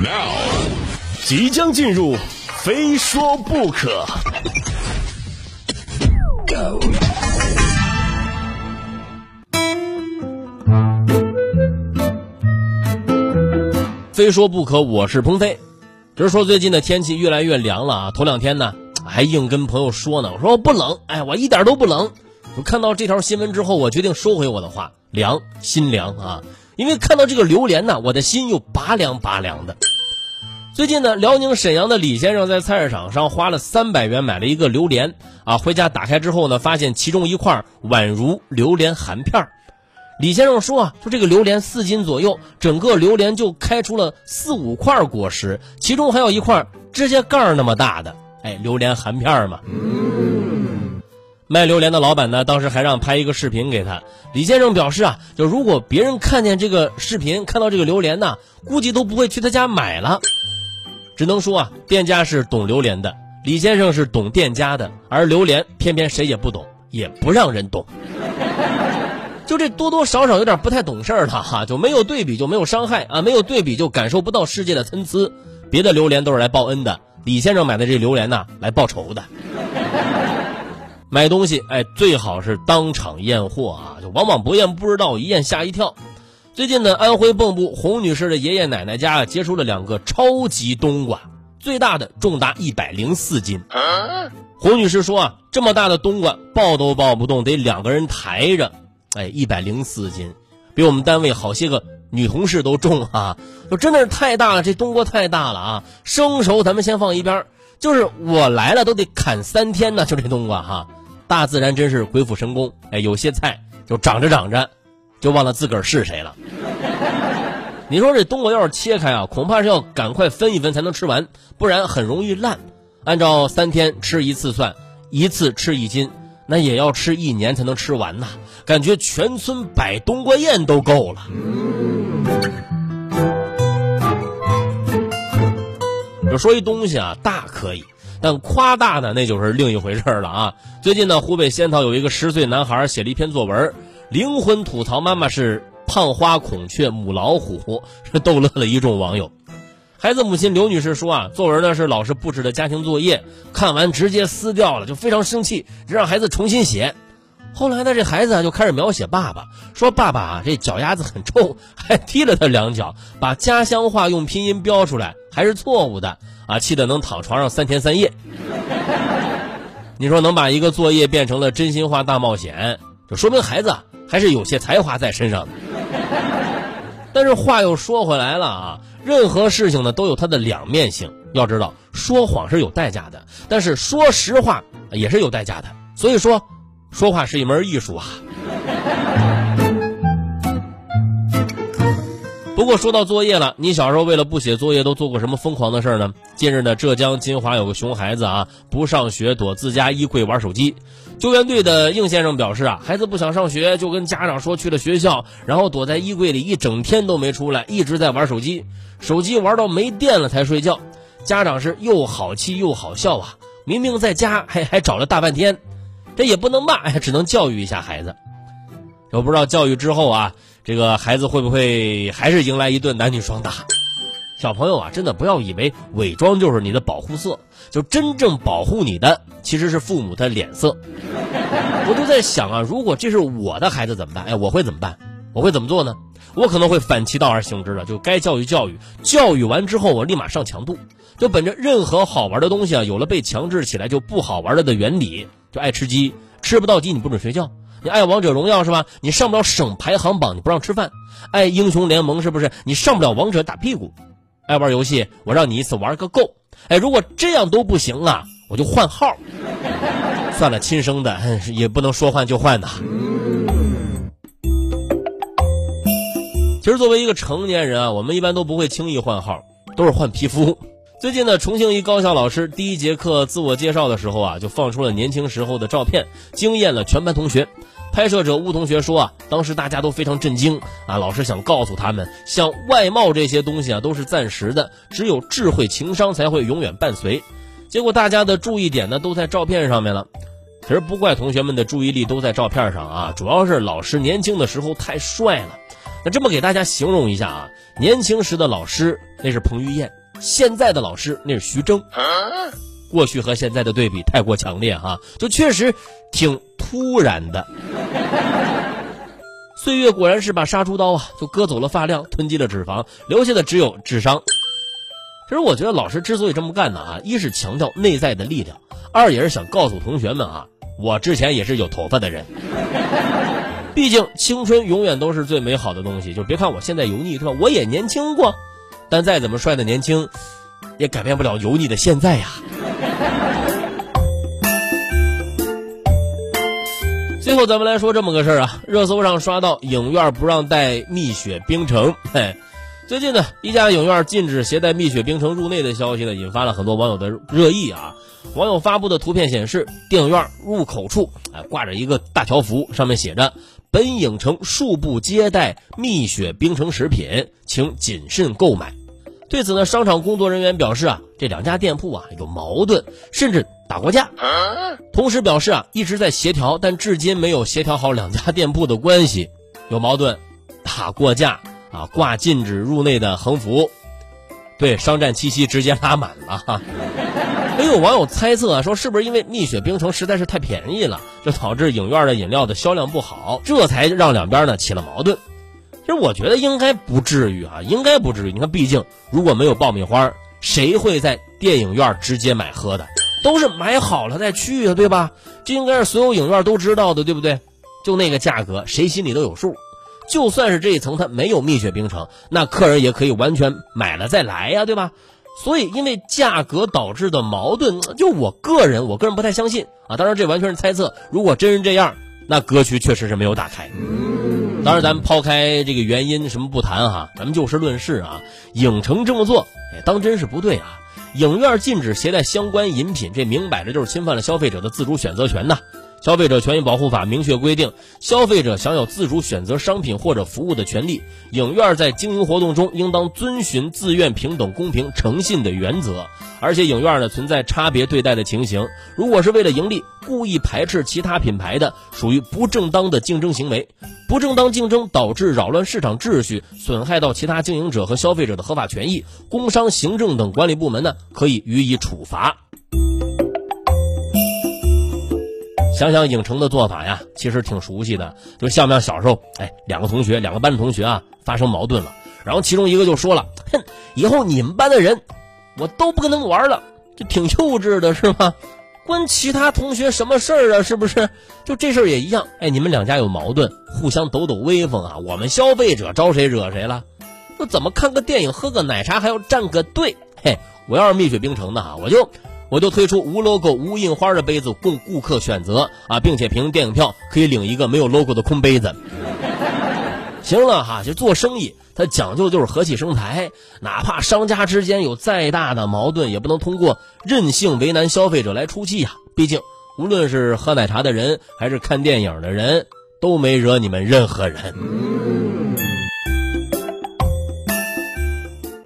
Now，即将进入，非说不可。非说不可，我是鹏飞。只是说最近的天气越来越凉了啊，头两天呢还硬跟朋友说呢，我说我不冷，哎，我一点都不冷。我看到这条新闻之后，我决定收回我的话，凉心凉啊，因为看到这个榴莲呢，我的心又拔凉拔凉的。最近呢，辽宁沈阳的李先生在菜市场上花了三百元买了一个榴莲啊，回家打开之后呢，发现其中一块宛如榴莲含片。李先生说啊，就这个榴莲四斤左右，整个榴莲就开出了四五块果实，其中还有一块指甲盖那么大的，哎，榴莲含片嘛。卖榴莲的老板呢，当时还让拍一个视频给他。李先生表示啊，就如果别人看见这个视频，看到这个榴莲呢，估计都不会去他家买了。只能说啊，店家是懂榴莲的，李先生是懂店家的，而榴莲偏偏谁也不懂，也不让人懂。就这多多少少有点不太懂事儿了哈，就没有对比就没有伤害啊，没有对比就感受不到世界的参差。别的榴莲都是来报恩的，李先生买的这榴莲呢，来报仇的。买东西哎，最好是当场验货啊，就往往不验不知道，一验吓一跳。最近呢，安徽蚌埠洪女士的爷爷奶奶家啊接出了两个超级冬瓜，最大的重达一百零四斤。洪女士说啊，这么大的冬瓜抱都抱不动，得两个人抬着。哎，一百零四斤，比我们单位好些个女同事都重啊！就真的是太大了，这冬瓜太大了啊！生熟咱们先放一边，就是我来了都得砍三天呢，就这冬瓜哈！大自然真是鬼斧神工，哎，有些菜就长着长着，就忘了自个儿是谁了。你说这冬瓜要是切开啊，恐怕是要赶快分一分才能吃完，不然很容易烂。按照三天吃一次算，一次吃一斤。那也要吃一年才能吃完呐，感觉全村摆冬瓜宴都够了。就说一东西啊，大可以，但夸大呢，那就是另一回事了啊。最近呢，湖北仙桃有一个十岁男孩写了一篇作文，灵魂吐槽妈妈是胖花孔雀母老虎，逗乐了一众网友。孩子母亲刘女士说啊，作文呢是老师布置的家庭作业，看完直接撕掉了，就非常生气，让孩子重新写。后来呢，这孩子啊就开始描写爸爸，说爸爸啊这脚丫子很臭，还踢了他两脚，把家乡话用拼音标出来还是错误的啊，气得能躺床上三天三夜。你说能把一个作业变成了真心话大冒险，就说明孩子还是有些才华在身上的。但是话又说回来了啊。任何事情呢都有它的两面性，要知道说谎是有代价的，但是说实话也是有代价的。所以说，说话是一门艺术啊。不过说到作业了，你小时候为了不写作业都做过什么疯狂的事儿呢？近日呢，浙江金华有个熊孩子啊，不上学躲自家衣柜玩手机。救援队的应先生表示啊，孩子不想上学，就跟家长说去了学校，然后躲在衣柜里一整天都没出来，一直在玩手机，手机玩到没电了才睡觉。家长是又好气又好笑啊，明明在家还还找了大半天，这也不能骂，哎只能教育一下孩子。我不知道教育之后啊。这个孩子会不会还是迎来一顿男女双打？小朋友啊，真的不要以为伪装就是你的保护色，就真正保护你的其实是父母的脸色。我就在想啊，如果这是我的孩子怎么办？哎，我会怎么办？我会怎么做呢？我可能会反其道而行之的，就该教育教育，教育完之后我立马上强度，就本着任何好玩的东西啊，有了被强制起来就不好玩了的原理，就爱吃鸡，吃不到鸡你不准睡觉。你爱王者荣耀是吧？你上不了省排行榜，你不让吃饭。爱英雄联盟是不是？你上不了王者打屁股。爱玩游戏，我让你一次玩个够。哎，如果这样都不行啊，我就换号。算了，亲生的也不能说换就换的。其实作为一个成年人啊，我们一般都不会轻易换号，都是换皮肤。最近呢，重庆一高校老师第一节课自我介绍的时候啊，就放出了年轻时候的照片，惊艳了全班同学。拍摄者吴同学说啊，当时大家都非常震惊啊，老师想告诉他们，像外貌这些东西啊，都是暂时的，只有智慧情商才会永远伴随。结果大家的注意点呢，都在照片上面了。其实不怪同学们的注意力都在照片上啊，主要是老师年轻的时候太帅了。那这么给大家形容一下啊，年轻时的老师那是彭于晏，现在的老师那是徐峥。过去和现在的对比太过强烈哈，就确实挺突然的。岁月果然是把杀猪刀啊，就割走了发量，囤积了脂肪，留下的只有智商。其实我觉得老师之所以这么干呢啊，一是强调内在的力量，二也是想告诉同学们啊，我之前也是有头发的人。毕竟青春永远都是最美好的东西，就别看我现在油腻是吧？我也年轻过，但再怎么帅的年轻，也改变不了油腻的现在呀。最后咱们来说这么个事儿啊，热搜上刷到影院不让带蜜雪冰城。嘿，最近呢，一家影院禁止携带蜜雪冰城入内的消息呢，引发了很多网友的热议啊。网友发布的图片显示，电影院入口处哎挂着一个大条幅，上面写着“本影城恕不接待蜜雪冰城食品，请谨慎购买”。对此呢，商场工作人员表示啊，这两家店铺啊有矛盾，甚至打过架。同时表示啊，一直在协调，但至今没有协调好两家店铺的关系。有矛盾，打过架啊，挂禁止入内的横幅，对商战气息直接拉满了哈。也有网友猜测啊，说是不是因为蜜雪冰城实在是太便宜了，就导致影院的饮料的销量不好，这才让两边呢起了矛盾。其实我觉得应该不至于啊，应该不至于。你看，毕竟如果没有爆米花，谁会在电影院直接买喝的？都是买好了再去啊，对吧？这应该是所有影院都知道的，对不对？就那个价格，谁心里都有数。就算是这一层它没有蜜雪冰城，那客人也可以完全买了再来呀，对吧？所以因为价格导致的矛盾，就我个人，我个人不太相信啊。当然这完全是猜测。如果真是这样，那格局确实是没有打开。当然，咱们抛开这个原因什么不谈哈，咱们就事论事啊。影城这么做，当真是不对啊。影院禁止携带相关饮品，这明摆着就是侵犯了消费者的自主选择权呐。消费者权益保护法明确规定，消费者享有自主选择商品或者服务的权利。影院在经营活动中，应当遵循自愿、平等、公平、诚信的原则。而且，影院呢存在差别对待的情形，如果是为了盈利，故意排斥其他品牌的，属于不正当的竞争行为。不正当竞争导致扰乱市场秩序，损害到其他经营者和消费者的合法权益，工商行政等管理部门呢可以予以处罚。想想影城的做法呀，其实挺熟悉的，就像不像小时候？哎，两个同学，两个班的同学啊，发生矛盾了，然后其中一个就说了：“哼，以后你们班的人，我都不跟他们玩了。”这挺幼稚的，是吧？关其他同学什么事儿啊？是不是？就这事儿也一样。哎，你们两家有矛盾，互相抖抖威风啊！我们消费者招谁惹谁了？那怎么看个电影、喝个奶茶还要站个队？嘿，我要是蜜雪冰城的哈，我就。我就推出无 logo、无印花的杯子供顾客选择啊，并且凭电影票可以领一个没有 logo 的空杯子。行了哈，就做生意，它讲究的就是和气生财。哪怕商家之间有再大的矛盾，也不能通过任性为难消费者来出气呀。毕竟，无论是喝奶茶的人，还是看电影的人，都没惹你们任何人。